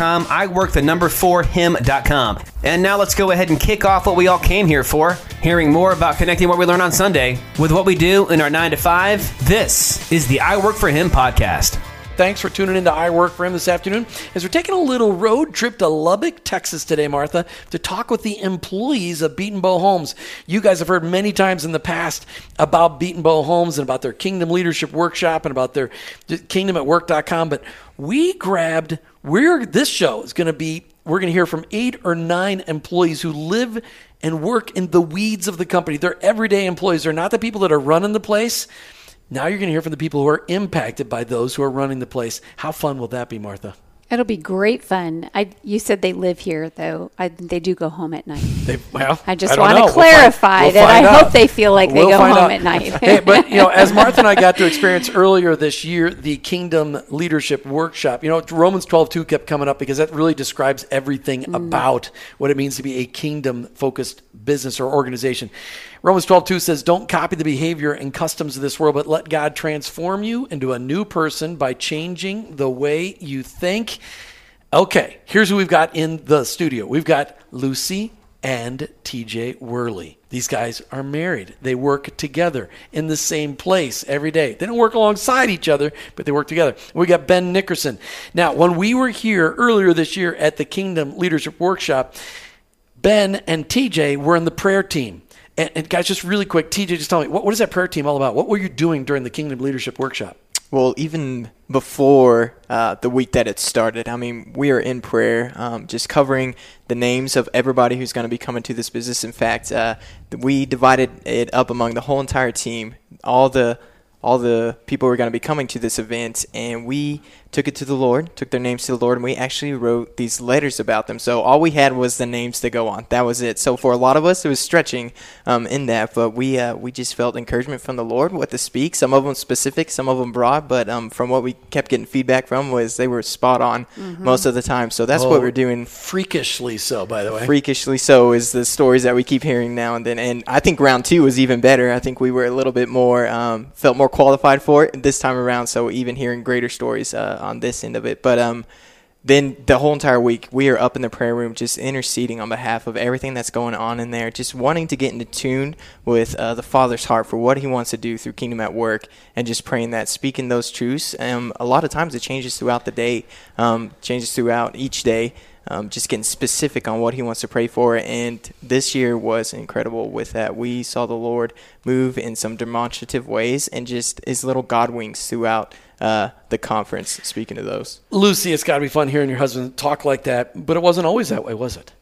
I work the number for him.com. And now let's go ahead and kick off what we all came here for, hearing more about connecting what we learn on Sunday with what we do in our 9 to 5. This is the I Work for Him podcast. Thanks for tuning in to I Work for Him this afternoon as we're taking a little road trip to Lubbock, Texas today, Martha, to talk with the employees of Betenbough Homes. You guys have heard many times in the past about Betenbough Homes and about their Kingdom Leadership Workshop and about their kingdomatwork.com, but we grabbed, we're, this show is going to be, we're going to hear from eight or nine employees who live and work in the weeds of the company. They're everyday employees. They're not the people that are running the place. Now you're going to hear from the people who are impacted by those who are running the place. How fun will that be, Martha? It'll be great fun. I, you said they live here, though. I, they do go home at night. They, well, I just I want know. to clarify We'll find- that. we'll I find hope they feel like We'll they go home out. at night. hey, but you know, as Martha and I got to experience earlier this year, the Kingdom Leadership Workshop. You know, Romans twelve two kept coming up because that really describes everything Mm. about what it means to be a kingdom-focused business or organization. Romans twelve two says, "Don't copy the behavior and customs of this world, but let God transform you into a new person by changing the way you think." Okay, here's who we've got in the studio. We've got Lucy and TJ Worley. These guys are married. They work together in the same place every day. They don't work alongside each other, but they work together. We got Ben Nickerson. Now, when we were here earlier this year at the Kingdom Leadership Workshop, Ben and TJ were in the prayer team. And, and guys, just really quick, TJ, just tell me, what, what is that prayer team all about? What were you doing during the Kingdom Leadership Workshop? Well, even before uh, the week that it started, I mean, we are in prayer, um, just covering the names of everybody who's going to be coming to this business. In fact, uh, we divided it up among the whole entire team, all the all the people who are going to be coming to this event, and we took it to the Lord, took their names to the Lord, and we actually wrote these letters about them. So all we had was the names to go on. That was it. So for a lot of us, it was stretching um, in that, but we uh, we just felt encouragement from the Lord, what to speak. Some of them specific, some of them broad, but um, from what we kept getting feedback from was they were spot on most of the time. So that's Oh, what we're doing. Freakishly so, by the way. Freakishly so is the stories that we keep hearing now and then, and I think round two was even better. I think we were a little bit more um, felt more qualified for it this time around. So even hearing greater stories uh, on this end of it, but um, then the whole entire week we are up in the prayer room just interceding on behalf of everything that's going on in there, just wanting to get into tune with uh, the Father's heart for what He wants to do through Kingdom at Work, and just praying that, speaking those truths. Um, a lot of times it changes throughout the day, um, changes throughout each day um, just getting specific on what he wants to pray for. And this year was incredible with that. We saw the Lord move in some demonstrative ways and just his little God wings throughout uh, the conference, speaking of those. Lucy, it's got to be fun hearing your husband talk like that, but it wasn't always that way, was it?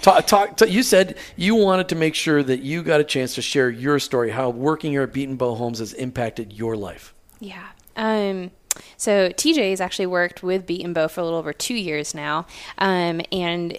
talk, talk, t- you said you wanted to make sure that you got a chance to share your story, how working here at Betenbough Homes has impacted your life. Yeah. Um, so TJ has actually worked with Betenbough for a little over two years now. Um, and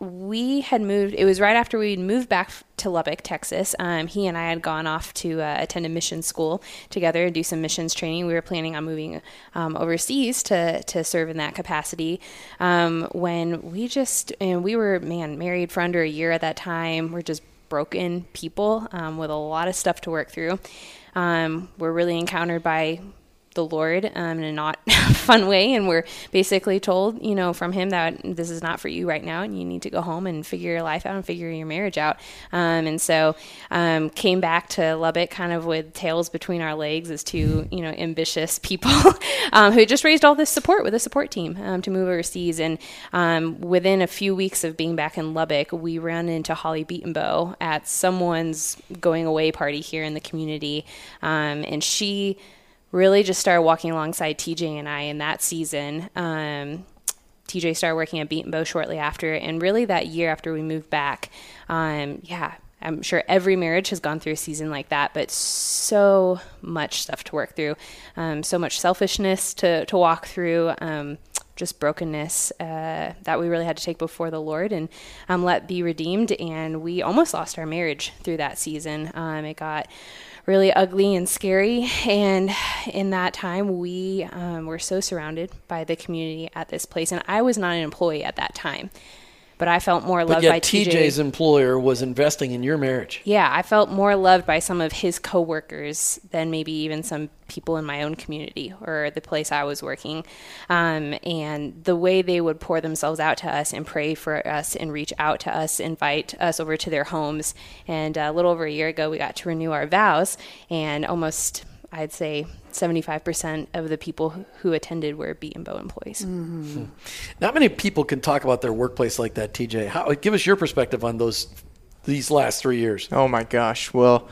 we had moved, it was right after we would moved back to Lubbock, Texas. Um, he and I had gone off to uh, attend a mission school together and do some missions training. We were planning on moving um, overseas to, to serve in that capacity. Um, when we just, and we were, man, married for under a year at that time. We're just broken people um, with a lot of stuff to work through. Um, we're really encountered by the Lord um, in a not fun way, and we're basically told, you know, from Him that this is not for you right now, and you need to go home and figure your life out and figure your marriage out. Um, and so um, came back to Lubbock kind of with tails between our legs as two, you know, ambitious people um, who just raised all this support with a support team um, to move overseas. And um, within a few weeks of being back in Lubbock, we ran into Holly Betenbough at someone's going away party here in the community, and she really just started walking alongside TJ and I in that season. Um, TJ started working at Betenbough shortly after, and really that year after we moved back, um, yeah, I'm sure every marriage has gone through a season like that, but so much stuff to work through, um, so much selfishness to, to walk through, um, just brokenness uh, that we really had to take before the Lord and um, let be redeemed. And we almost lost our marriage through that season. Um, it got really ugly and scary. And in that time, we um, were so surrounded by the community at this place. And I was not an employee at that time but I felt more loved by TJ. TJ's employer was investing in your marriage. Yeah, I felt more loved by some of his coworkers than maybe even some people in my own community or the place I was working. Um, and the way they would pour themselves out to us and pray for us and reach out to us, invite us over to their homes. And a little over a year ago, we got to renew our vows, and almost I'd say 75% of the people who- who attended were Betenbough employees. Not many people can talk about their workplace like that, TJ. How, give us your perspective on those these last three years. Oh my gosh. Well,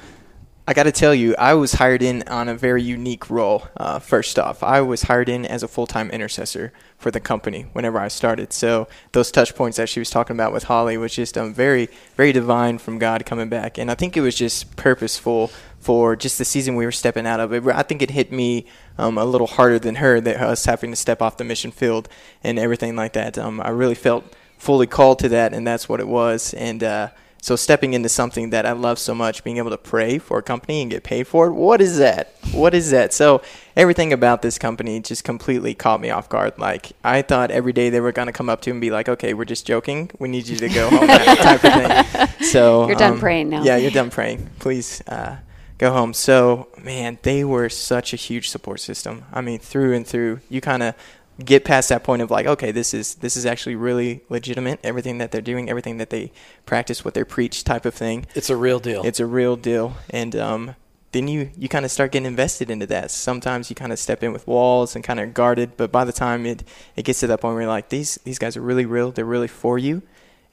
I got to tell you, I was hired in on a very unique role. Uh, first off, I was hired in as a full time intercessor for the company whenever I started. So those touch points that she was talking about with Holly was just um, very, very divine from God coming back. And I think it was just purposeful for just the season we were stepping out of. It, I think it hit me um, a little harder than her, that us having to step off the mission field and everything like that. Um, I really felt fully called to that, and that's what it was. And uh, so stepping into something that I love so much, being able to pray for a company and get paid for it, what is that? What is that? So everything about this company just completely caught me off guard. Like I thought every day they were gonna come up to and be like, "Okay, we're just joking. We need you to go home," type of thing. So You're done um, praying now. Yeah, you're done praying. Please uh, go home. So man, they were such a huge support system. I mean, through and through. You kind of get past that point of like, okay, this is this is actually really legitimate. Everything that they're doing, everything that they practice, what they preach, type of thing. It's a real deal. It's a real deal, and um, then you you kind of start getting invested into that. Sometimes you kind of step in with walls and kind of guarded, but by the time it it gets to that point where you're like, these these guys are really real. They're really for you.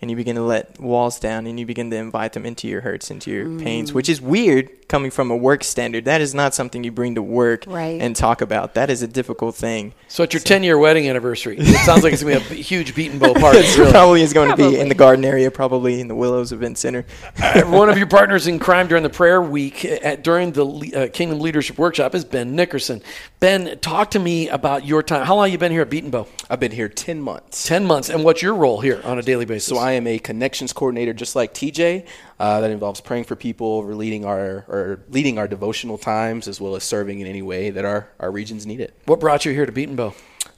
And you begin to let walls down, and you begin to invite them into your hurts, into your mm. pains, which is weird coming from a work standard. That is not something you bring to work Right. and talk about. That is a difficult thing. so at your 10 year wedding anniversary, it sounds like it's going to be a huge Betenbough party. It really. probably is going to be in the garden area, probably in the Willows Event Center. Uh, one of your partners in crime during the prayer week uh, at, during the uh, Kingdom Leadership Workshop is Ben Nickerson. Ben, talk to me about your time. How long have you been here at Betenbough? I've been here 10 months. 10 months. And what's your role here on a daily basis? So I am a connections coordinator, just like TJ. Uh, that involves praying for people, or leading our or leading our devotional times, as well as serving in any way that our, our regions need it. what brought you here to Betenbough?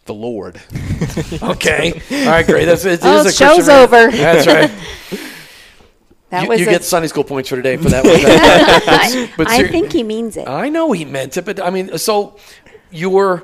The Lord. Okay. All right, great. That's, it, it Oh, is a show's Christian man. over. That's right. That you was you a- get Sunday school points for today for that one. But- but I ser- think he means it. I know he meant it, but I mean, so you were.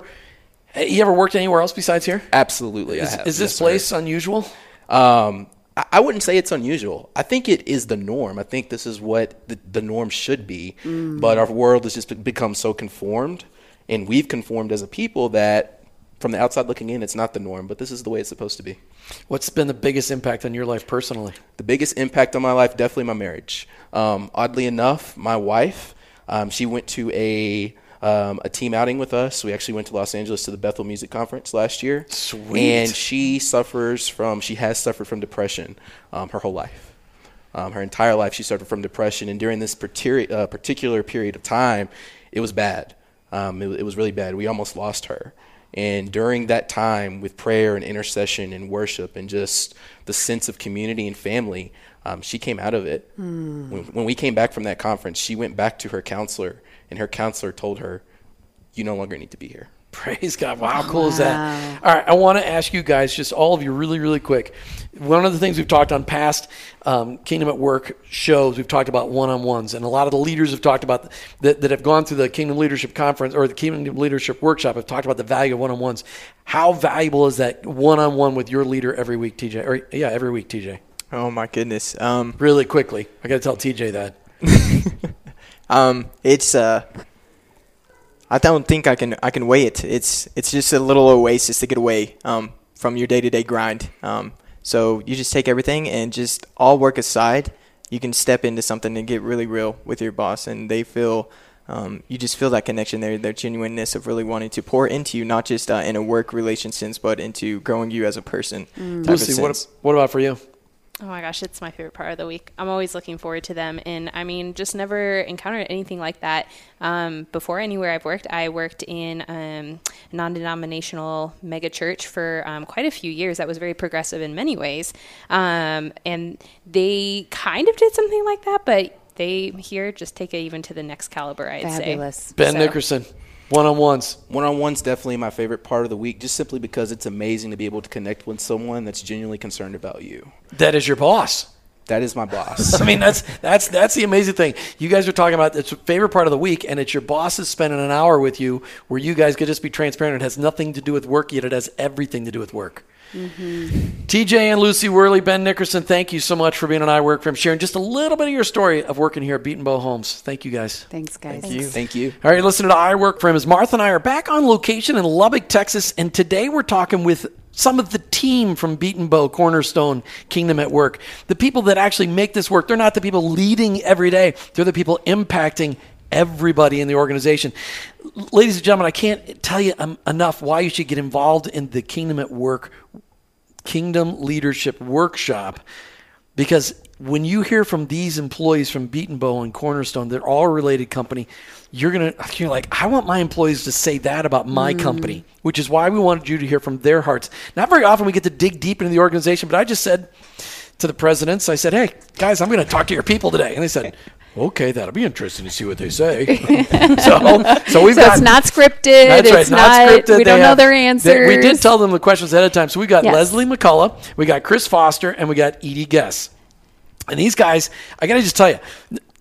You ever worked anywhere else besides here? Absolutely. I Is, have. is this Yes, sir. place unusual? Um, I, I wouldn't say it's unusual. I think it is the norm. I think this is what the, the norm should be. But our world has just become so conformed, and we've conformed as a people that, from the outside looking in, it's not the norm. But this is the way it's supposed to be. What's been the biggest impact on your life personally? The biggest impact on my life, definitely my marriage. Um, oddly enough, my wife, um, she went to a um, a team outing with us. We actually went to Los Angeles to the Bethel Music Conference last year. Sweet. And she suffers from, she has suffered from depression um, her whole life. Um, her entire life, she suffered from depression. And during this partiri- uh, particular period of time, it was bad. Um, it, it was really bad. We almost lost her. And during that time, with prayer and intercession and worship and just the sense of community and family, um, she came out of it. When, when we came back from that conference, she went back to her counselor, and her counselor told her, You no longer need to be here. Praise God. Wow, how cool is that? All right, I want to ask you guys, just all of you, really, really quick. One of the things we've talked on past um, Kingdom at Work shows, we've talked about one on ones, and a lot of the leaders have talked about that, that have gone through the Kingdom Leadership Conference or the Kingdom Leadership Workshop have talked about the value of one on ones. How valuable is that one on one with your leader every week, TJ? Or, yeah, every week, TJ. Oh my goodness. Um, Really quickly. I got to tell TJ that. um, it's uh, I don't think I can I can weigh it. It's it's just a little oasis to get away um, from your day to day grind. Um, so you just take everything and just all work aside. You can step into something and get really real with your boss, and they feel. Um, you just feel that connection there, their genuineness of really wanting to pour into you, not just uh, in a work relation sense, but into growing you as a person. type of Lucy, what, what about for you? Oh my gosh, it's my favorite part of the week. I'm always looking forward to them. And I mean, just never encountered anything like that um, before anywhere I've worked. I worked in um, a non denominational mega church for um, quite a few years that was very progressive in many ways. Um, and they kind of did something like that, but they here just take it even to the next caliber, I'd Fabulous. say. Ben So- Nickerson, one on ones. One on one's definitely my favorite part of the week, just simply because it's amazing to be able to connect with someone that's genuinely concerned about you. That is your boss. That is my boss. I mean, that's that's that's the amazing thing. You guys are talking about it's your favorite part of the week, and it's your boss is spending an hour with you where you guys could just be transparent. It has nothing to do with work, yet it has everything to do with work. Mm-hmm. TJ and Lucy Worley, Ben Nickerson, thank you so much for being on I Work for him, sharing just a little bit of your story of working here at Betenbough Homes. Thank you guys. Thanks, guys. Thank you. Thank you. All right, listening to I Work for Him as Martha and I are back on location in Lubbock, Texas, and today we're talking with some of the team from Betenbough Cornerstone Kingdom at Work. The people that actually make this work. They're not the people leading every day. They're the people impacting everybody in the organization. Ladies and gentlemen, I can't tell you enough why you should get involved in the Kingdom at Work Kingdom Leadership Workshop because when you hear from these employees from Betenbough and Cornerstone, they're all related company. You're gonna you're like, I want my employees to say that about my mm-hmm. company, which is why we wanted you to hear from their hearts. Not very often we get to dig deep into the organization, but I just said to the presidents, I said, Hey guys, I'm gonna talk to your people today, and they said. Okay, that'll be interesting to see what they say. so, so we've So got it's not scripted. that's it's right. Not, scripted. We don't know their they- answers. we did tell them the questions ahead of time. So we got Yes. Leslie McCullough, we got Chris Foster, and we got Edie Guess. And these guys, I got to just tell you,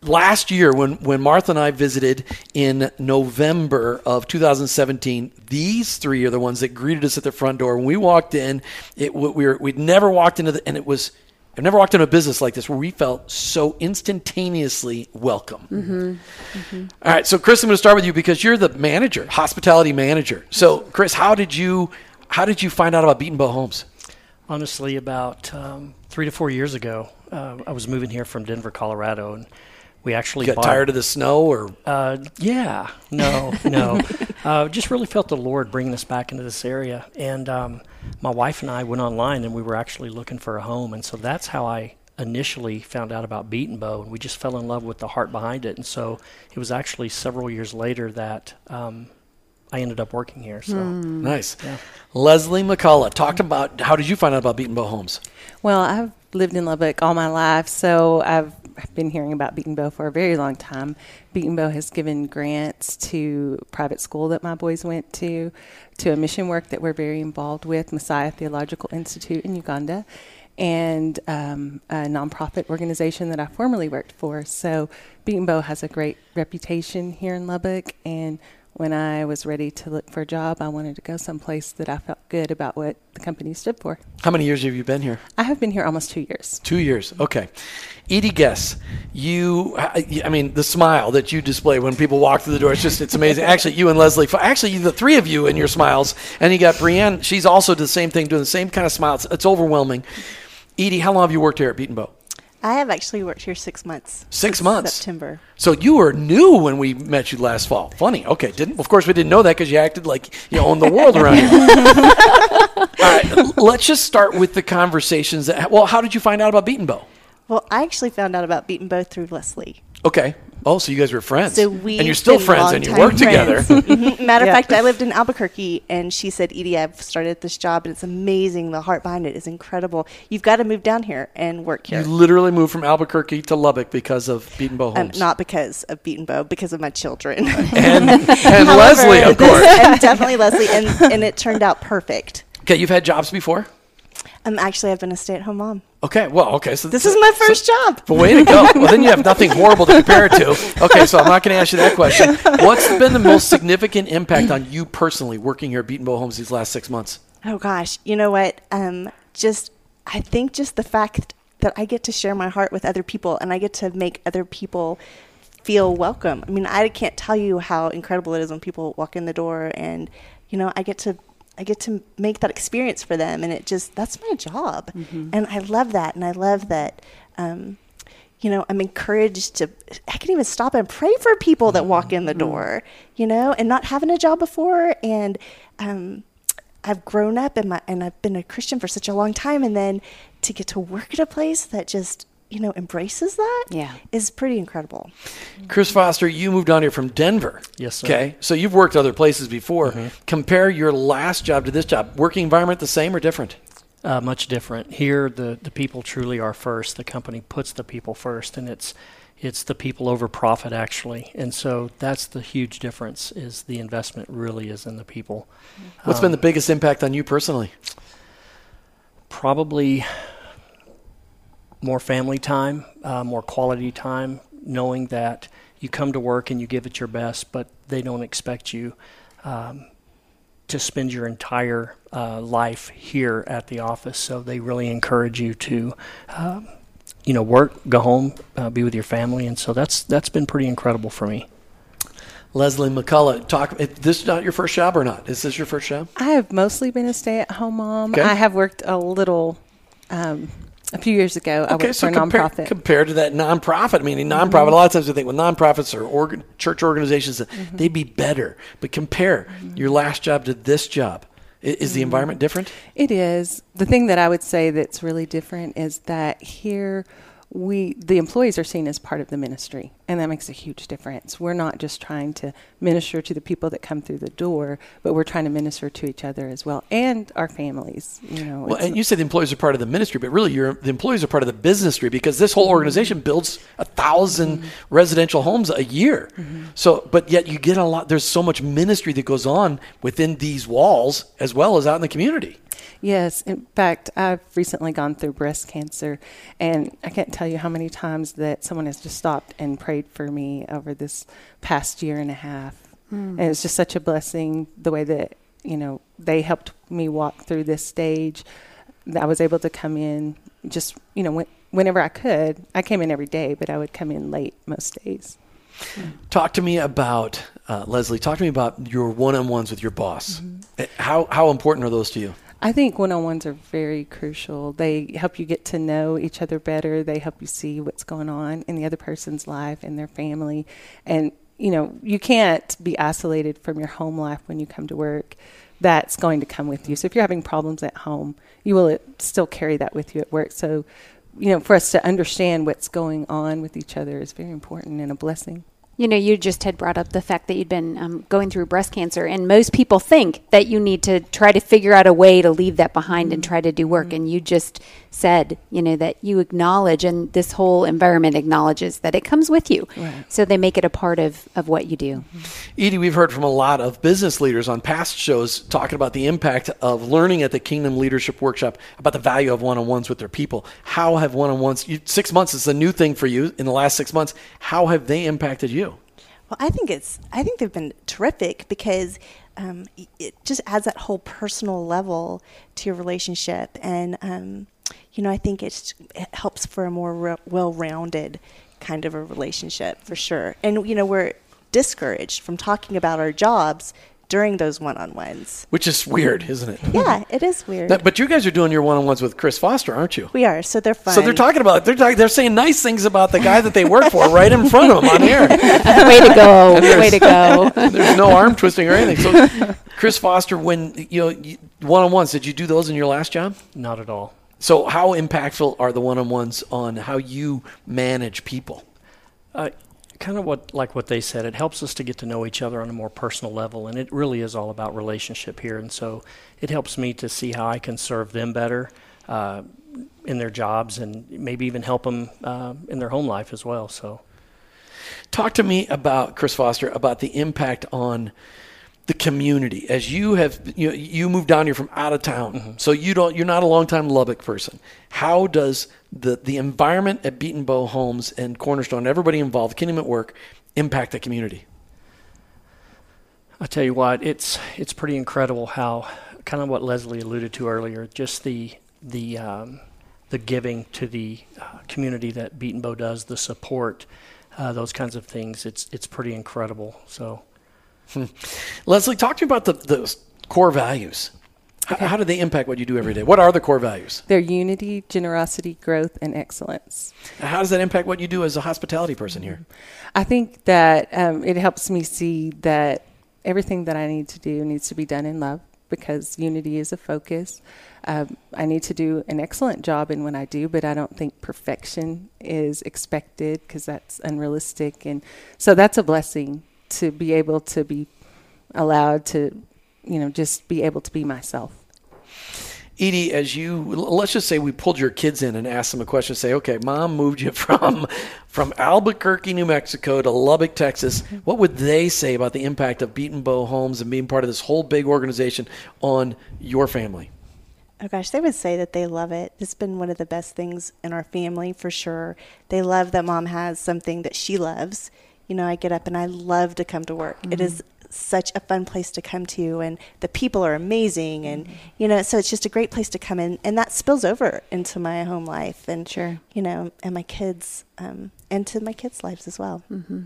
last year when when Martha and I visited in November of 2017, these three are the ones that greeted us at the front door. When we walked in, it we were we'd never walked into the and it was. I've never walked into a business like this where we felt so instantaneously welcome. All right, so Chris, I'm going to start with you because you're the manager, hospitality manager. So, Chris, how did you how did you find out about Betenbough Homes? honestly about um, three to four years ago uh, i was moving here from denver colorado and we actually You got bought, tired of the snow, or uh, yeah no no uh, just really felt the lord bringing us back into this area and um, my wife and i went online and we were actually looking for a home. And so that's how i initially found out about Betenbough and we just fell in love with the heart behind it. And so it was actually several years later that um, i ended up working here so. Nice. Leslie McCullough, talk about how did you find out about Betenbough Homes? Well, I've lived in Lubbock all my life, so I've been hearing about Betenbough for a very long time. Betenbough has given grants to private school that my boys went to, to a mission work that we're very involved with, Messiah Theological Institute in Uganda, and um, a nonprofit organization that I formerly worked for. So Betenbough has a great reputation here in Lubbock, and when I was ready to look for a job, I wanted to go someplace that I felt good about what the company stood for. How many years have you been here? I have been here almost two years. Two years. Okay. Edie Guess, you, I mean, the smile that you display when people walk through the door, it's just, it's amazing. Actually, you and Leslie, actually, the three of you and your smiles. And you got Brienne, she's also doing the same thing, doing the same kind of smile. It's, it's overwhelming. Edie, how long have you worked here at Betenbough? I have actually worked here six months. Six months? September. So you were new when we met you last fall. Funny. Okay. Didn't of course we didn't know that because you acted like you owned the world around here. All right. Let's just start with the conversations. That, well, how did you find out about Betenbough? Well, I actually found out about Betenbough through Leslie. Okay. Oh, so you guys were friends. So we and you're still friends and you work together. Mhm. Matter Yeah. of fact, I lived in Albuquerque, and she said, "Edie, I've started this job, and it's amazing. The heart behind it is incredible. You've got to move down here and work here." you literally moved from Albuquerque to Lubbock because of Betenbough um, Homes. not because of Betenbough, because of my children. and and However, Leslie, of course. and definitely Leslie, and, and it turned out perfect. Okay, you've had jobs before? Um, actually, I've been a stay-at-home mom. Okay, well, okay. So This is my first job. But way to go. Well, then you have nothing horrible to compare it to. Okay, so I'm not going to ask you that question. What's been the most significant impact on you personally working here at Betenbough Homes these last six months? Oh gosh, you know what? Um, just I think just the fact that I get to share my heart with other people and I get to make other people feel welcome. I mean, I can't tell you how incredible it is when people walk in the door and you know, I get to I get to make that experience for them and it just that's my job. And I love that and I love that um you know, I'm encouraged to, I can even stop and pray for people that walk in the door, you know, and not having a job before. And, um, I've grown up and my and I've been a Christian for such a long time, and then to get to work at a place that just you know embraces that Yeah. is pretty incredible. Chris Foster, you moved on here from Denver. Yes, sir. Okay, so you've worked other places before. Compare your last job to this job. Working environment the same or different? Uh, much different. Here, the, the people truly are first. The company puts the people first, and it's it's the people over profit actually. And so that's the huge difference. Is the investment really is in the people. What's been the biggest impact on you personally? Probably more family time, uh, more quality time, knowing that you come to work and you give it your best, but they don't expect you um, to spend your entire uh, life here at the office. So they really encourage you to, um, you know, work, go home, uh, be with your family, and so that's that's been pretty incredible for me. Leslie McCullough, talk. If this is not your first job or not? Is this your first job? I have mostly been a stay-at-home mom. Okay. I have worked a little. Um, a few years ago, I Okay, worked so for a compare, nonprofit. compared to that nonprofit, I meaning mm-hmm. nonprofit, a lot of times we think with nonprofits or org- church organizations that mm-hmm. they'd be better. But compare mm-hmm. your last job to this job. I- Is the environment different? It is. The thing that I would say that's really different is that here we the employees are seen as part of the ministry and that makes a huge difference. We're not just trying to minister to the people that come through the door, but we're trying to minister to each other as well and our families, you know. Well, and you said the employees are part of the ministry, but really, you're, the employees are part of the business because this whole organization builds a 1000 mm-hmm. residential homes a year. Mm-hmm. So, but yet you get a lot. There's so much ministry that goes on within these walls as well as out in the community. Yes, in fact, I've recently gone through breast cancer, and I can't tell you how many times that someone has just stopped and prayed for me over this past year and a half. And it's just such a blessing the way that you know they helped me walk through this stage. I was able to come in just you know when, whenever I could. I came in every day, but I would come in late most days. Talk to me about uh, Leslie. Talk to me about your one-on-ones with your boss. Uh, How how important are those to you? I think one on ones are very crucial. They help you get to know each other better. They help you see what's going on in the other person's life and their family. And, you know, you can't be isolated from your home life when you come to work. That's going to come with you. So if you're having problems at home, you will uh, still carry that with you at work. So, you know, for us to understand what's going on with each other is very important and a blessing. You know, you just had brought up the fact that you'd been um, going through breast cancer, and most people think that you need to try to figure out a way to leave that behind and try to do work. And you just said, you know, that you acknowledge, and this whole environment acknowledges that it comes with you. So they make it a part of, of what you do. Edie, we've heard from a lot of business leaders on past shows talking about the impact of learning at the Kingdom Leadership Workshop about the value of one-on-ones with their people. How have one-on-ones? Six months is a new thing for you in the last six months. How have they impacted you? Well, I think it's I think they've been terrific because um, it just adds that whole personal level to your relationship, and um, you know I think it's, it helps for a more re- well-rounded kind of a relationship for sure. And you know we're discouraged from talking about our jobs during those one-on-ones. Which is weird, isn't it? Yeah, it is weird. That- but you guys are doing your one-on-ones with Chris Foster, aren't you? we are so they're fun. So they're talking about they're talking, they're saying nice things about the guy that they work for right in front of them on air. way to go. way to go. There's no arm twisting or anything. So, Chris Foster, when you know one-on-ones, did you do those in your last job? Not at all. So, how impactful are the one-on-ones on how you manage people? Uh, kind of what like what they said. It helps us to get to know each other on a more personal level, and it really is all about relationship here. And so it helps me to see how I can serve them better uh, in their jobs, and maybe even help them uh, in their home life as well. So. Talk to me about Chris Foster about the impact on the community as you have you, you moved down here from out of town so you don't you're not a long time lubbock person how does the the environment at Betenbough homes and cornerstone everybody involved kingdom at work impact the community I tell you what, it's it's pretty incredible how kind of what Leslie alluded to earlier, just the the um, the giving to the uh, community that Betenbough does, the support, uh, those kinds of things. It's it's pretty incredible. So leslie talk to me about the, the core values how, how do they impact what you do every day what are the core values Their unity, generosity, growth, and excellence. how does that impact what you do as a hospitality person here I think that um, it helps me see that everything that I need to do needs to be done in love because unity is a focus. Um, I need to do an excellent job in what I do, but I don't think perfection is expected because that's unrealistic. And so that's a blessing to be able to be allowed to, you know, just be able to be myself. Edie, as you let's just say we pulled your kids in and asked them a question, say, okay, mom moved you from from Albuquerque, New Mexico to Lubbock, Texas. Mm-hmm. What would they say about the impact of Betenbough Homes and being part of this whole big organization on your family? Oh gosh, they would say that they love it. It's been one of the best things in our family for sure. They love that mom has something that she loves. You know, I get up and I love to come to work. It mm-hmm. is such a fun place to come to and the people are amazing and mm-hmm. you know so it's just a great place to come in and that spills over into my home life and Sure. you know and my kids um, and to my kids lives as well mm-hmm.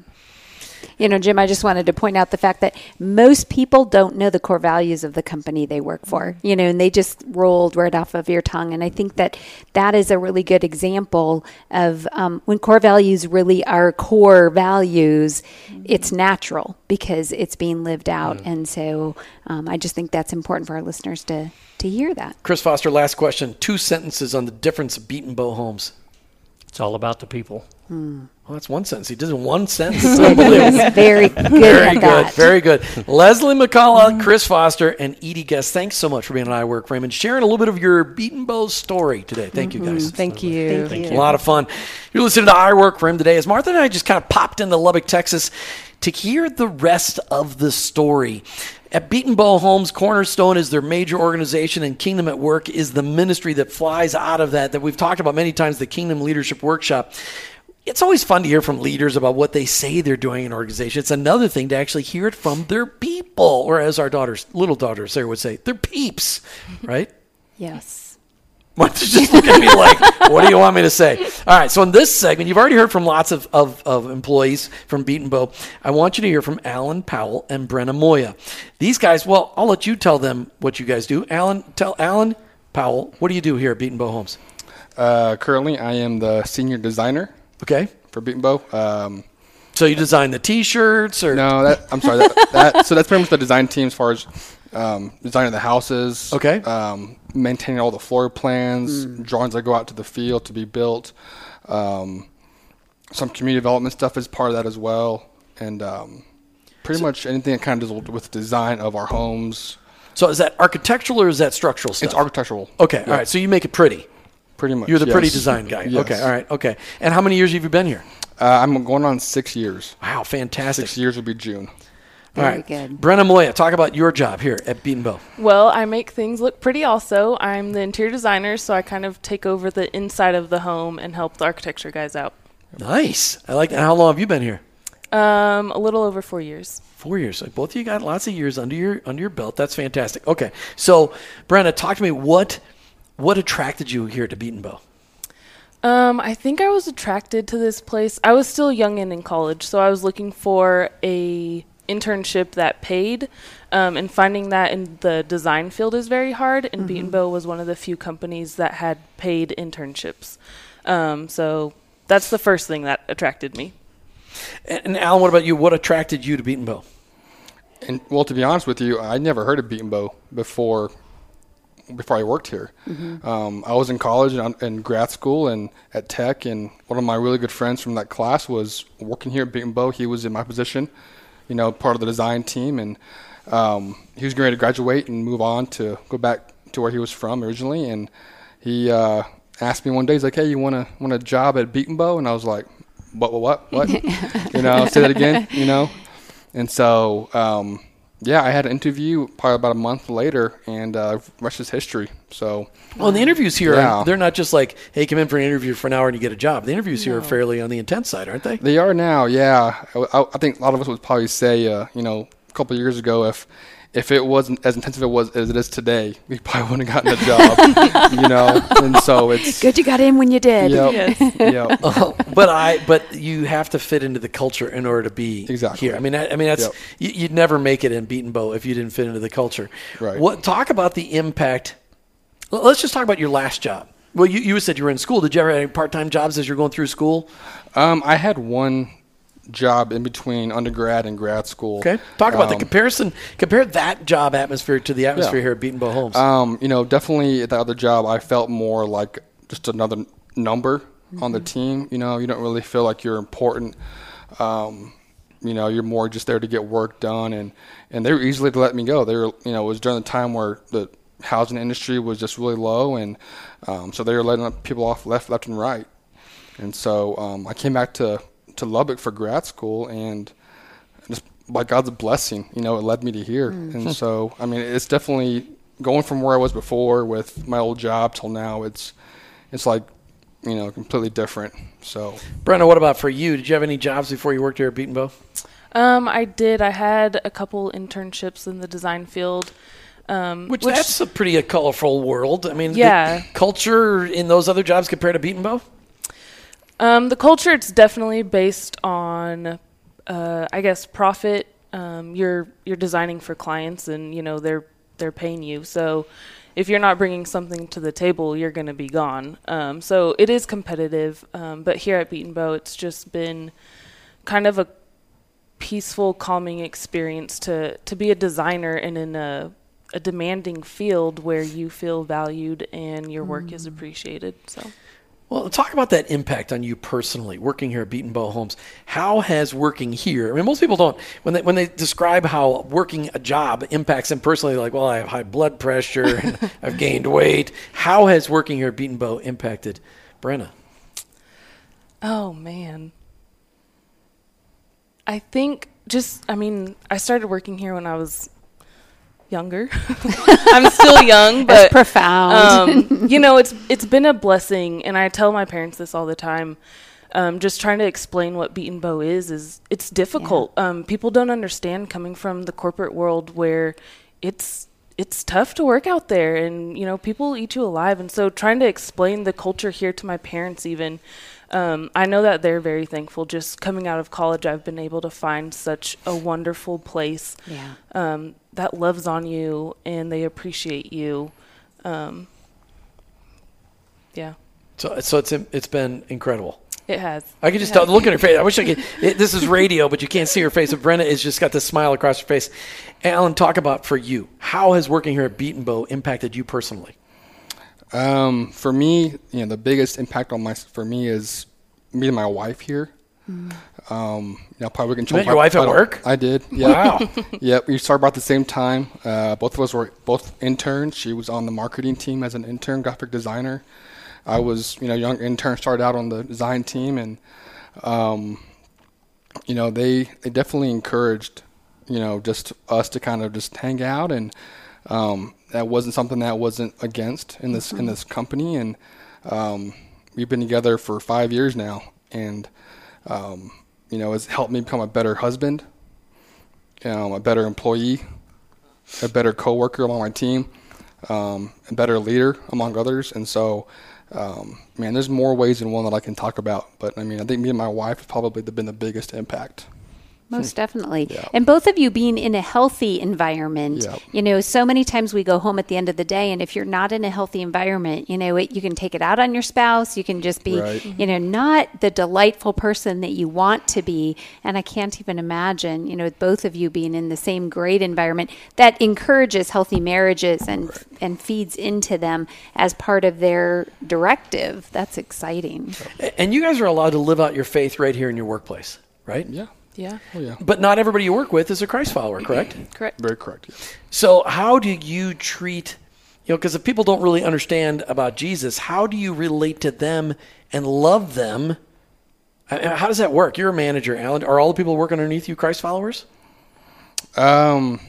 You know, Jim, I just wanted to point out the fact that most people don't know the core values of the company they work for, you know, and they just rolled right off of your tongue. And I think that that is a really good example of um, when core values really are core values, it's natural because it's being lived out. And so um, I just think that's important for our listeners to, to hear that. Chris Foster, last question. Two sentences on the difference of Betenbough Homes. it's all about the people. Well, that's one sentence. He does it in one sentence. It's unbelievable. Very good Very at good. that. Very good. Leslie McCullough, mm-hmm. Chris Foster, and Edie Guest, thanks so much for being on I Work for Him and sharing a little bit of your Betenbough story today. Thank you, guys. Mm-hmm. Thank you. Thank you. A lot of fun. You're listening to I Work for Him today. As Martha and I just kind of popped into Lubbock, Texas to hear the rest of the story. At Betenbough Homes, Cornerstone is their major organization, and Kingdom at Work is the ministry that flies out of that, that we've talked about many times, the Kingdom Leadership Workshop. It's always fun to hear from leaders about what they say they're doing in an organization. It's another thing to actually hear it from their people, or as our daughters, little daughter Sarah would say, their peeps, right? Yes. Martha's just looking at me like, what do you want me to say? All right, so in this segment, you've already heard from lots of, of, of employees from Betenbough. I want you to hear from Alan Powell and Brenna Moya. These guys, well, I'll let you tell them what you guys do. Alan, tell Alan Powell, what do you do here at Betenbough Homes? Uh, currently, I am the senior designer Okay, for Betenbough. Um, so you design the T-shirts, or no, that I'm sorry. That, that so that's pretty much the design team as far as um, designing the houses. Okay. Um, maintaining all the floor plans, drawings that go out to the field to be built. Um, some community development stuff is part of that as well, and um, pretty much anything that kind of deals with design of our homes. so is that architectural or is that structural stuff? It's architectural. Okay, Yeah, all right. So you make it pretty. Pretty much. You're the pretty design guy. Yes. Okay, all right, okay. And how many years have you been here? Uh, I'm going on six years. Wow, fantastic. Six years will be June. All Very right, good. Brenna Moya, talk about your job here at Betenbough. Well, I make things look pretty also. I'm the interior designer, so I kind of take over the inside of the home and help the architecture guys out. Nice. I like that. How long have you been here? Um, a little over four years. Four years. So both of you got lots of years under your under your belt. That's fantastic. Okay, so Brenda, talk to me. What what attracted you here to Betenbough? Um, I think I was attracted to this place. I was still young and in college, so I was looking for a internship that paid. Um, and finding that in the design field is very hard. And Betenbough was one of the few companies that had paid internships. Um, so that's the first thing that attracted me. And, and Alan, what about you? What attracted you to Betenbough? And well, to be honest with you, I never heard of Betenbough before before I worked here. Um, I was in college and in grad school and at Tech, and one of my really good friends from that class was working here at Bow. He was in my position, you know, part of the design team, and um, he was going to graduate and move on to go back to where he was from originally. And he uh, asked me one day, he's like, "Hey, you want to want a job at Betenbough?" And I was like, "What? What? What? What?" you know, say that again. You know, and so. Um, yeah, I had an interview probably about a month later, and uh, rest is history. So, Well, and the interviews here, Yeah. they're not just like, hey, come in for an interview for an hour and you get a job. The interviews here are fairly on the intense side, aren't they? They are now, yeah. I, I think a lot of us would probably say, uh, you know, a couple of years ago, if if it wasn't as intensive it was as it is today, we probably wouldn't have gotten a job, you know. And so it's Good you got in when you did. Yep, yep. Oh, but I, but you have to fit into the culture in order to be Exactly. here. I mean, I, I mean, that's Yep. you, you'd never make it in Betenbough if you didn't fit into the culture. Right. What talk about the impact? Let's just talk about your last job. Well, you, you said you were in school. Did you ever have any part time jobs as you're going through school? Um, I had one job in between undergrad and grad school. Okay, talk about the Um, comparison. Compare that job atmosphere to the atmosphere Yeah. here at Betenbough Homes. Um, you know, definitely at the other job, I felt more like just another number on the team. You know, you don't really feel like you're important. Um, you know, you're more just there to get work done, and and they were easily to let me go. They were, you know, it was during the time where the housing industry was just really low, and um, so they were letting people off left, left, and right. And so um, I came back to to Lubbock for grad school, and just by God's blessing, you know, it led me to here. And so, I mean, it's definitely going from where I was before with my old job till now. It's it's like you know completely different. So Brenna, what about for you? Did you have any jobs before you worked here at Betenbough? Um, I did. I had a couple internships in the design field. Um, Which, that's a pretty uh, colorful world. I mean, the Yeah. culture in those other jobs compared to Betenbough. Um, the culture it's definitely based on, uh, I guess, profit. Um, you're you're designing for clients, and you know they're they're paying you. So if you're not bringing something to the table, you're going to be gone. Um, so it is competitive. Um, but here at Betenbough, it's just been kind of a peaceful, calming experience to to be a designer and in a a demanding field where you feel valued and your work is appreciated. So. Well, talk about that impact on you personally, working here at Betenbough Homes. How has working here? I mean, most people don't when they when they describe how working a job impacts them personally. Like, well, I have high blood pressure and I've gained weight. How has working here at Betenbough impacted Brenna? Oh man. I think just I mean, I started working here when I was younger. I'm still young, but profound. um, you know, it's it's been a blessing and I tell my parents this all the time. Um, just trying to explain what Betenbough is is it's difficult. Um, people don't understand coming from the corporate world where it's it's tough to work out there and you know people eat you alive and so trying to explain the culture here to my parents even um, i know that they're very thankful just coming out of college i've been able to find such a wonderful place Yeah. um, that loves on you and they appreciate you um, yeah So, so it's it's been incredible. it has I could just tell. Look at her face. I wish I could. It, this is radio, but you can't see her face. But Brenna has just got this smile across her face. Alan, talk about for you. How has working here at Betenbough impacted you personally? Um, for me, you know, the biggest impact on my for me is meeting my wife here. Um, you know, probably can. You met your wife at work? I did. Yeah. Wow. yep. We started about the same time. Uh, both of us were both interns. She was on the marketing team as an intern, graphic designer. I was, you know, young intern, started out on the design team, and um, you know, they they definitely encouraged, you know, just us to kind of just hang out, and um, that wasn't something that wasn't against in this in this company, and um, we've been together for five years now, and um, you know, it's helped me become a better husband, um, a better employee, a better coworker among my team, um, a better leader among others, and so. Um, man, there's more ways than one that I can talk about, but I mean, I think me and my wife have probably been the biggest impact. Most definitely. And both of you being in a healthy environment. Yep. You know, so many times we go home at the end of the day, and if you're not in a healthy environment, you know, it, you can take it out on your spouse. You can just be, Right. you mm-hmm. know, not the delightful person that you want to be. And I can't even imagine, you know, both of you being in the same great environment that encourages healthy marriages and and feeds into them as part of their directive. That's exciting. And you guys are allowed to live out your faith right here in your workplace, right? Yeah. Yeah. Oh yeah. But not everybody you work with is a Christ follower, correct? Correct. Very correct. Yes. So how do you treat, you know, because if people don't really understand about Jesus, how do you relate to them and love them? How does that work? You're a manager, Alan. Are all the people working underneath you Christ followers? Um,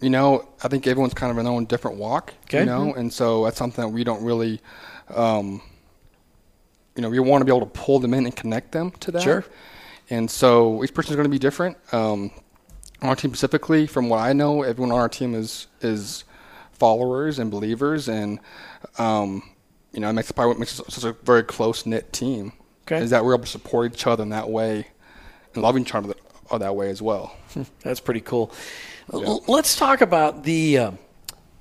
you know, I think everyone's kind of in their own different walk. Okay. You know, and so that's something that we don't really, um, you know, we want to be able to pull them in and connect them to that. Sure. And so each person is going to be different. Um, on our team specifically, from what I know, everyone on our team is is followers and believers, and um, you know, it makes probably what makes us such a very close knit team. Okay. Is that we're able to support each other in that way, and loving each other that way as well. That's pretty cool. L- let's talk about the uh,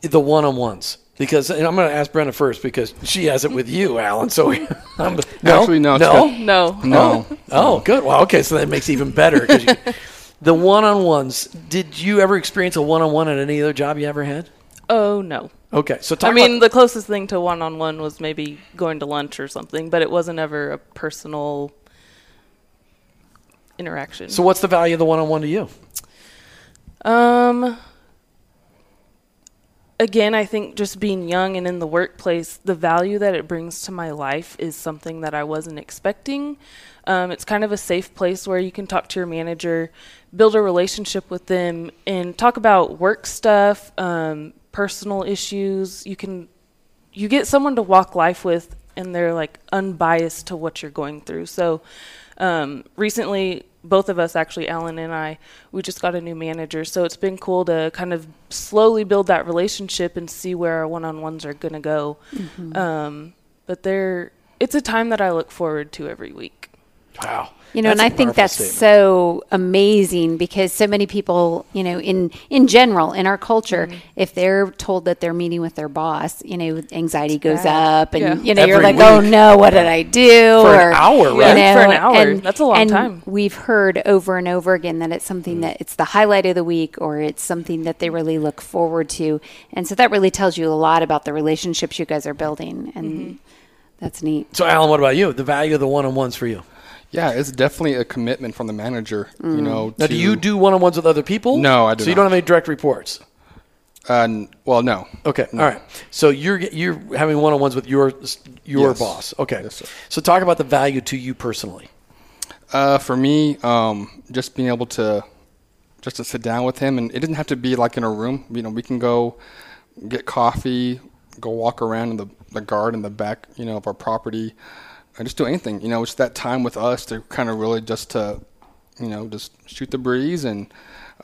the one on ones because and I'm going to ask Brenda first because she has it with you, Alan. So I'm, no, Actually, no, no. No. No. Oh, good. Well, okay, so that makes it even better. 'cause you- the one on ones. Did you ever experience a one on one at any other job you ever had? Oh no. Okay, so talk I mean, about, the closest thing to one on one was maybe going to lunch or something, but it wasn't ever a personal interaction. so what's the value of the one on one to you? Um again, I think just being young and in the workplace, the value that it brings to my life is something that I wasn't expecting. Um, it's kind of a safe place where you can talk to your manager, build a relationship with them, and talk about work stuff, um, personal issues. You can you get someone to walk life with, and they're like unbiased to what you're going through. So um, recently, both of us, actually, Alan and I, we just got a new manager. So it's been cool to kind of slowly build that relationship and see where our one-on-ones are going to go. Um, but they're it's a time that I look forward to every week. Wow. You know, That's and I think that's statement. so amazing because so many people, you know, in in general in our culture, Mm-hmm. if they're told that they're meeting with their boss, you know, anxiety goes bad. up, and Yeah. you know, you're Every like, oh no, what did I do? For an or, hour, you right? For an hour. and- That's a long and time. We've heard over and over again that it's something Mm. that it's the highlight of the week, or it's something that they really look forward to, and so that really tells you a lot about the relationships you guys are building, and Mm-hmm. that's neat. So, Alan, what about you? The value of the one on ones for you? Yeah, it's definitely a commitment from the manager. You know. Now, do you do one on ones with other people? No, I do So you don't have any direct reports. Uh, well, no. Okay, all right. So you're you're having one on ones with your your Yes. boss. Okay. Yes, sir. So talk about the value to you personally. Uh, for me, um, just being able to just to sit down with him, and it doesn't have to be like in a room. You know, we can go get coffee, go walk around in the the garden, the back, you know, of our property, and just do anything. You know, it's that time with us to kind of really just to, you know, just shoot the breeze and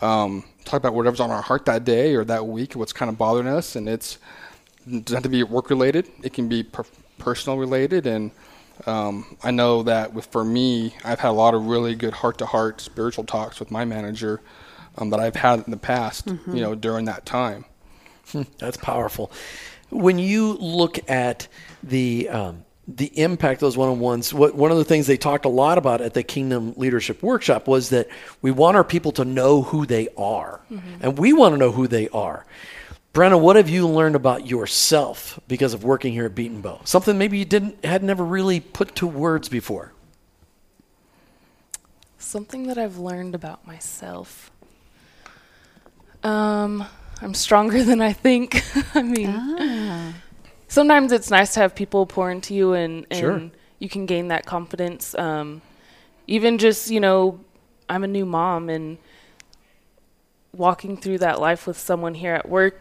um, talk about whatever's on our heart that day or that week, what's kind of bothering us, and it's it doesn't have to be work related. It can be per- personal related, and um, I know that with for me, I've had a lot of really good heart to heart spiritual talks with my manager um, that I've had in the past. You know, during that time. That's powerful. When you look at the um, the impact those one on ones, what one of the things they talked a lot about at the Kingdom Leadership Workshop was that we want our people to know who they are, and we want to know who they are. Brenna, what have you learned about yourself because of working here at Betenbough? Something maybe you didn't had never really put to words before. Something that I've learned about myself. Um, I'm stronger than I think. I mean, sometimes it's nice to have people pour into you, and, and Sure. you can gain that confidence. Um, even just you know, I'm a new mom, and walking through that life with someone here at work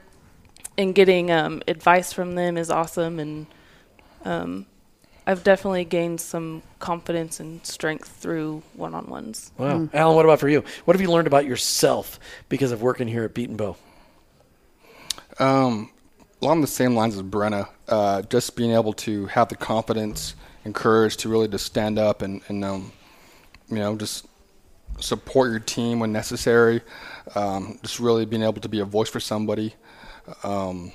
and getting um, advice from them is awesome, and um, I've definitely gained some confidence and strength through one-on-ones. Wow, Alan, what about for you? What have you learned about yourself because of working here at Betenbough? Um, along the same lines as Brenna, uh, just being able to have the confidence and courage to really just stand up and, and um, you know, just support your team when necessary. Um, just really being able to be a voice for somebody. Um,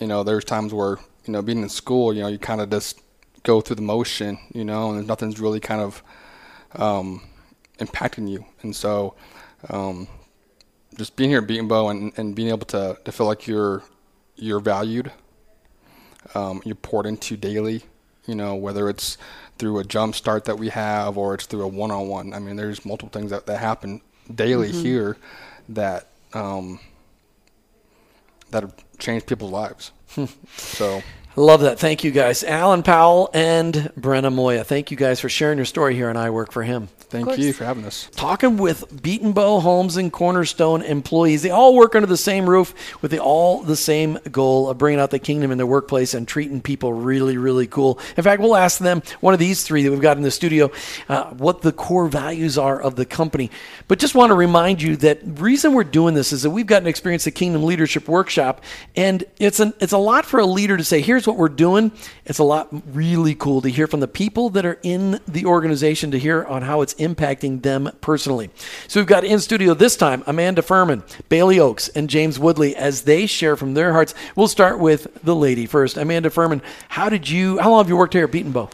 you know, there's times where you know being in school, you know, you kind of just go through the motion, you know, and nothing's really kind of um, impacting you. And so, um, just being here at Betenbough and, and being able to, to feel like you're you're valued, um, you're poured into daily, you know, whether it's through a jump start that we have or it's through a one on one. I mean, there's multiple things that, that happen daily Mhm. here that um, that have changed people's lives. so I love that. Thank you guys. Alan Powell and Brenna Moya. Thank you guys for sharing your story here and I Work for Him. Thank you for having us. Talking with Betenbough Homes and Cornerstone employees. They all work under the same roof with the, all the same goal of bringing out the kingdom in their workplace and treating people really, really cool. In fact, we'll ask them, one of these three that we've got in the studio, uh, what the core values are of the company. But just want to remind you that reason we're doing this is that we've gotten experience at Kingdom Leadership Workshop, and it's an it's a lot for a leader to say, "Here's what we're doing." It's a lot really cool to hear from the people that are in the organization to hear on how it's impacting them personally. So we've got in studio this time Amanda Furman, Bailey Oakes, and James Woodley as they share from their hearts. We'll start with the lady first. Amanda Furman, how did you? How long have you worked here at Betenbough?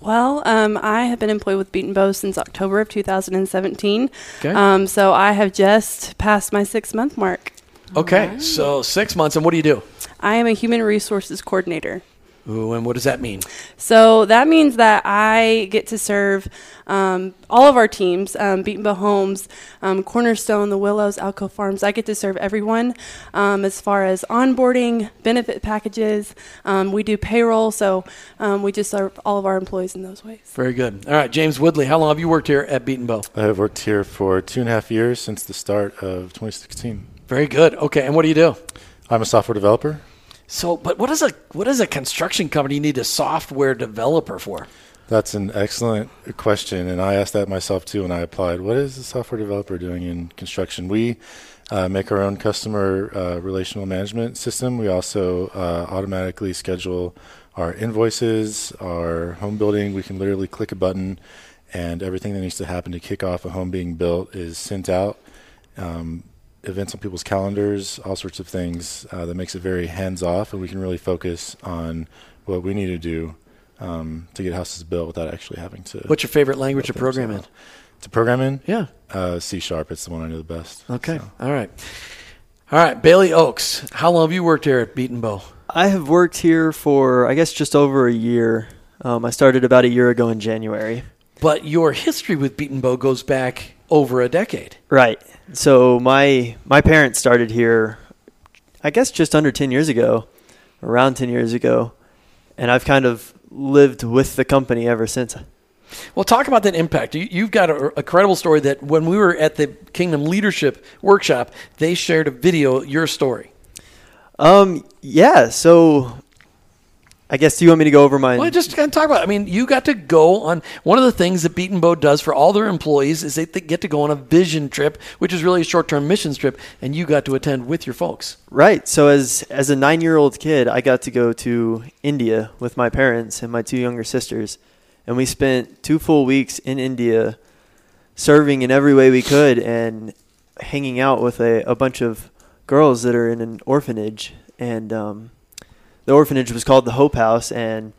Well, um, I have been employed with Betenbough since October of 2017. Okay. Um, so I have just passed my six month mark. Okay, so six months, and what do you do? I am a human resources coordinator. Ooh, and what does that mean? So that means that I get to serve um, all of our teams, um, Betenbough Homes, um, Cornerstone, the Willows, Alco Farms. I get to serve everyone um, as far as onboarding, benefit packages. Um, we do payroll, so um, we just serve all of our employees in those ways. Very good. All right, James Woodley, how long have you worked here at Betenbough? I have worked here for two and a half years since the start of 2016. Very good. Okay, and what do you do? I'm a software developer. So, but what is a what does a construction company need a software developer for? That's an excellent question, and I asked that myself too when I applied. What is a software developer doing in construction? We uh, make our own customer uh, relational management system. We also uh, automatically schedule our invoices, our home building. We can literally click a button, and everything that needs to happen to kick off a home being built is sent out. Um, events on people's calendars, all sorts of things uh, that makes it very hands off, and we can really focus on what we need to do um, to get houses built without actually having to. What's your favorite language to program in? To program in? Yeah. Uh, C sharp. It's the one I know the best. Okay. All right. All right, Bailey Oakes. How long have you worked here at Betenbough? I have worked here for, I guess, just over a year. Um, I started about a year ago in January. But your history with Betenbough goes back over a decade. Right. So my my parents started here, I guess, just under ten years ago, around ten years ago, and I've kind of lived with the company ever since. Well, talk about that impact. You, you've got a, a credible story that when we were at the Kingdom Leadership Workshop, they shared a video, your story. Um. Yeah. So, I guess do you want me to go over my? Well, just kind of talk about. It. I mean, you got to go on one of the things that Betenbough does for all their employees is they th- get to go on a vision trip, which is really a short-term missions trip, and you got to attend with your folks. Right. So as as a nine year old kid, I got to go to India with my parents and my two younger sisters, and we spent two full weeks in India, serving in every way we could and hanging out with a, a bunch of girls that are in an orphanage. And um, the orphanage was called the Hope House, and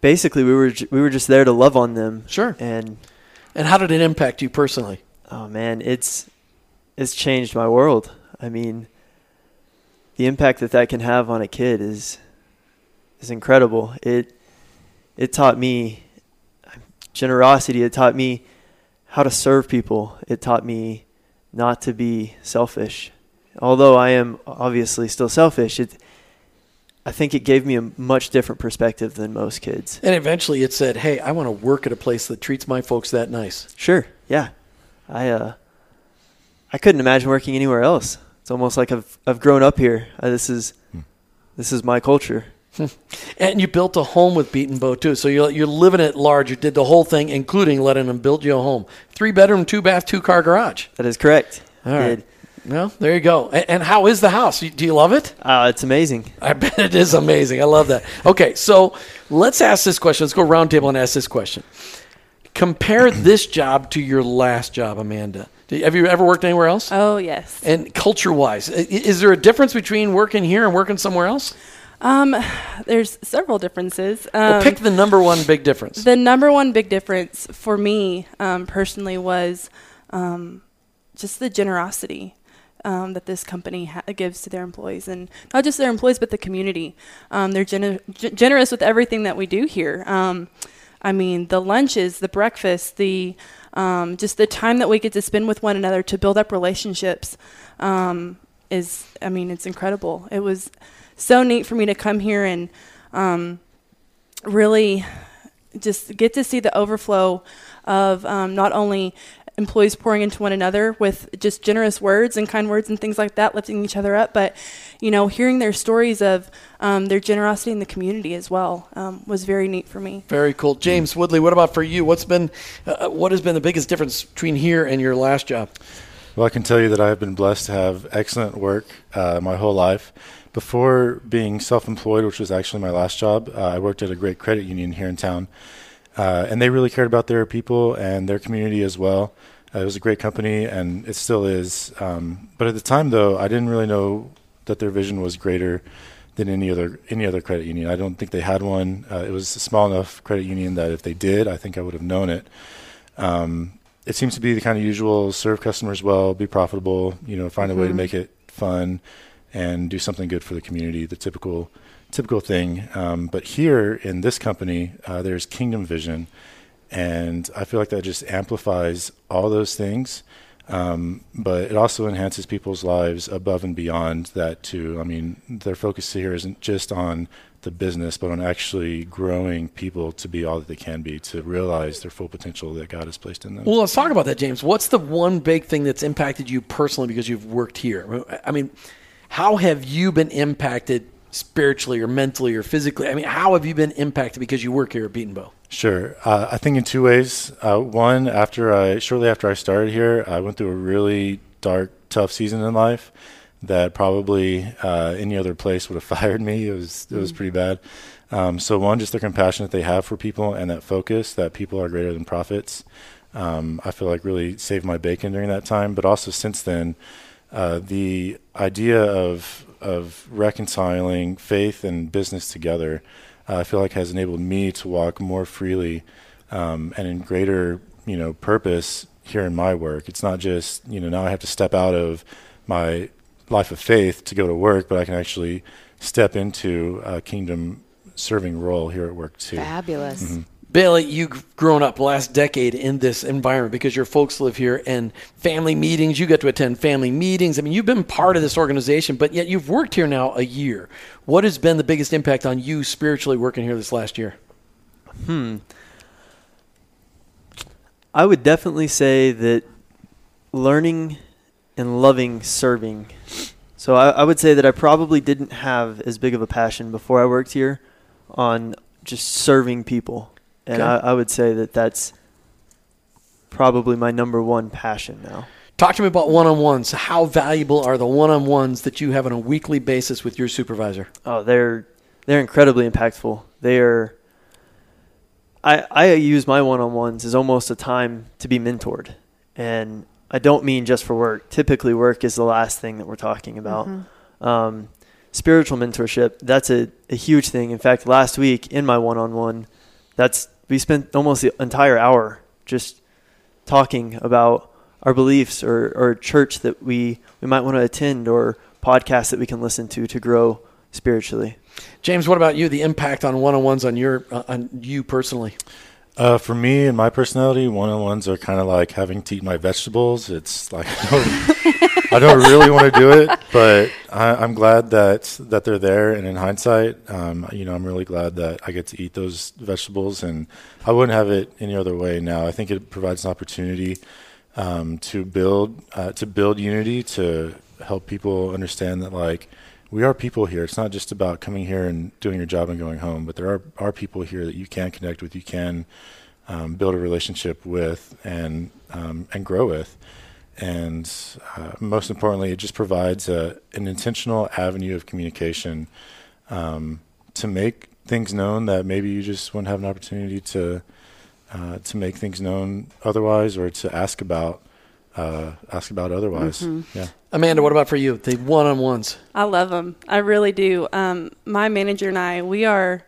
basically we were we were just there to love on them. Sure. And And how did it impact you personally? Oh man, it's it's changed my world. I mean, the impact that that can have on a kid is is incredible. It it taught me generosity. It taught me how to serve people. It taught me not to be selfish. Although I am obviously still selfish, it I think it gave me a much different perspective than most kids. And eventually, it said, "Hey, I want to work at a place that treats my folks that nice." Sure. Yeah. I uh I couldn't imagine working anywhere else. It's almost like I've I've grown up here. Uh, this is this is my culture. And you built a home with Betenbough too, so you're you're living at large. You did the whole thing, including letting them build you a home, three bedroom, two bath, two car garage. That is correct. All right. Well, there you go. And, and how is the house? Do you love it? Uh, it's amazing. I bet it is amazing. I love that. Okay, so let's ask this question. Let's go round table and ask this question. Compare this job to your last job, Amanda. Have you ever worked anywhere else? Oh yes. And culture-wise, is there a difference between working here and working somewhere else? Um, there's several differences. Um, well, pick the number one big difference. The number one big difference for me um, personally was um, just the generosity um, that this company ha- gives to their employees, and not just their employees, but the community. Um, they're g- generous with everything that we do here. Um, I mean, the lunches, the breakfast, the um, just the time that we get to spend with one another to build up relationships um, is, I mean, it's incredible. It was so neat for me to come here and um, really just get to see the overflow of um, not only employees pouring into one another with just generous words and kind words and things like that, lifting each other up, but you know, hearing their stories of um, their generosity in the community as well um, was very neat for me. Very cool, James Woodley. What about for you? What's been, uh, what has been the biggest difference between here and your last job? Well, I can tell you that I have been blessed to have excellent work uh, my whole life. Before being self employed, which was actually my last job, uh, I worked at a great credit union here in town. Uh, and they really cared about their people and their community as well. Uh, it was a great company, and it still is. Um, but at the time, though, I didn't really know that their vision was greater than any other any other credit union. I don't think they had one. Uh, it was a small enough credit union that if they did, I think I would have known it. Um, it seems to be the kind of usual: serve customers well, be profitable, you know, find a way to Mhm. make it fun, and do something good for the community. The typical typical thing. Um, but here in this company, uh, there's kingdom vision, and I feel like that just amplifies all those things. Um, but it also enhances people's lives above and beyond that too. I mean, their focus here isn't just on the business, but on actually growing people to be all that they can be, to realize their full potential that God has placed in them. Well, let's talk about that, James. What's the one big thing that's impacted you personally because you've worked here? I mean, how have you been impacted spiritually or mentally or physically? I mean, how have you been impacted because you work here at Betenbough? Sure. Uh, I think in two ways. Uh, one, after I shortly after I started here, I went through a really dark, tough season in life that probably uh, any other place would have fired me. It was it was Mm. pretty bad. Um, so one, just the compassion that they have for people and that focus that people are greater than profits. Um, I feel like really saved my bacon during that time. But also since then, uh, the idea of of reconciling faith and business together, uh, I feel like has enabled me to walk more freely um, and in greater, you know, purpose here in my work. It's not just, you know, now I have to step out of my life of faith to go to work, but I can actually step into a kingdom serving role here at work too. Fabulous. Mhm. Bailey, you've grown up last decade in this environment because your folks live here and family meetings, you get to attend family meetings. I mean, you've been part of this organization, but yet you've worked here now a year. What has been the biggest impact on you spiritually working here this last year? Hmm. I would definitely say that learning and loving serving. So I, I would say that I probably didn't have as big of a passion before I worked here on just serving people. And Okay. I, I would say that that's probably my number one passion now. Talk to me about one on ones. How valuable are the one on ones that you have on a weekly basis with your supervisor? Oh, they're they're incredibly impactful. They are. I I use my one-on-ones as almost a time to be mentored, and I don't mean just for work. Typically, work is the last thing that we're talking about. Um, spiritual mentorship that's a, a huge thing. In fact, last week in my one-on-one, that's we spent almost the entire hour just talking about our beliefs or, or church that we, we might want to attend or podcasts that we can listen to to grow spiritually. James, what about you? The impact on one on ones on your uh, on you personally? Uh, for me and my personality, one-on-ones are kind of like having to eat my vegetables. It's like I don't, really want to do it, but I, I'm glad that that they're there. And in hindsight, um, you know, I'm really glad that I get to eat those vegetables, and I wouldn't have it any other way. Now, I think it provides an opportunity um, to build uh, to build unity, to help people understand that like we are people here. It's not just about coming here and doing your job and going home, but there are, are people here that you can connect with, you can um, build a relationship with, and um, and grow with. And uh, most importantly, it just provides a, an intentional avenue of communication um, to make things known that maybe you just wouldn't have an opportunity to uh, to make things known otherwise or to ask about uh, ask about otherwise. Mhm. Yeah. Amanda, what about for you? The one on ones. I love them. I really do. Um, my manager and I, we are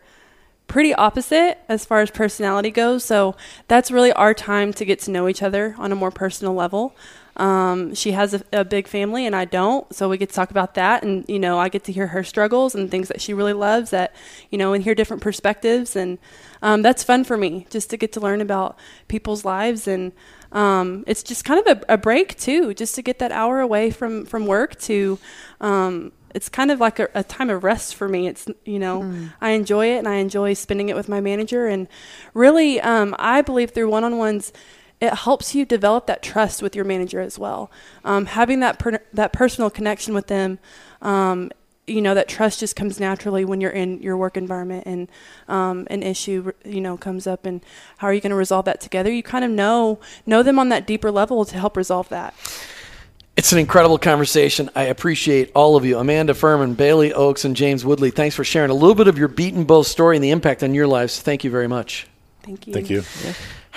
pretty opposite as far as personality goes. So that's really our time to get to know each other on a more personal level. Um, she has a, a big family and I don't, so we get to talk about that. And you know, I get to hear her struggles and things that she really loves. That you know, and hear different perspectives, and um, that's fun for me just to get to learn about people's lives and. Um, it's just kind of a, a break too, just to get that hour away from from work to um, it's kind of like a, a time of rest for me. It's you know Mm. I enjoy it and I enjoy spending it with my manager and really um, I believe through one on ones it helps you develop that trust with your manager as well. Um, having that per- that personal connection with them. Um, you know that trust just comes naturally when you're in your work environment and um, an issue you know comes up and how are you going to resolve that together you kind of know know them on that deeper level to help resolve that It's an incredible conversation. I appreciate all of you. Amanda Furman, Bailey Oakes, and James Woodley, thanks for sharing a little bit of your Betenbough story and the impact on your lives. Thank you very much. Thank you. Thank you.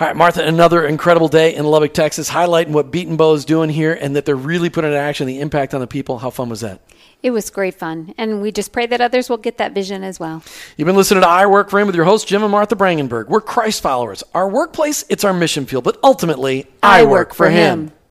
All right, Martha, another incredible day in Lubbock, Texas, highlighting what Betenbough is doing here and that they're really putting into action the impact on the people. How fun was that? It was great fun. And we just pray that others will get that vision as well. You've been listening to I Work for Him with your hosts, Jim and Martha Brangenberg. We're Christ followers. Our workplace, it's our mission field, but ultimately, I, work, for him.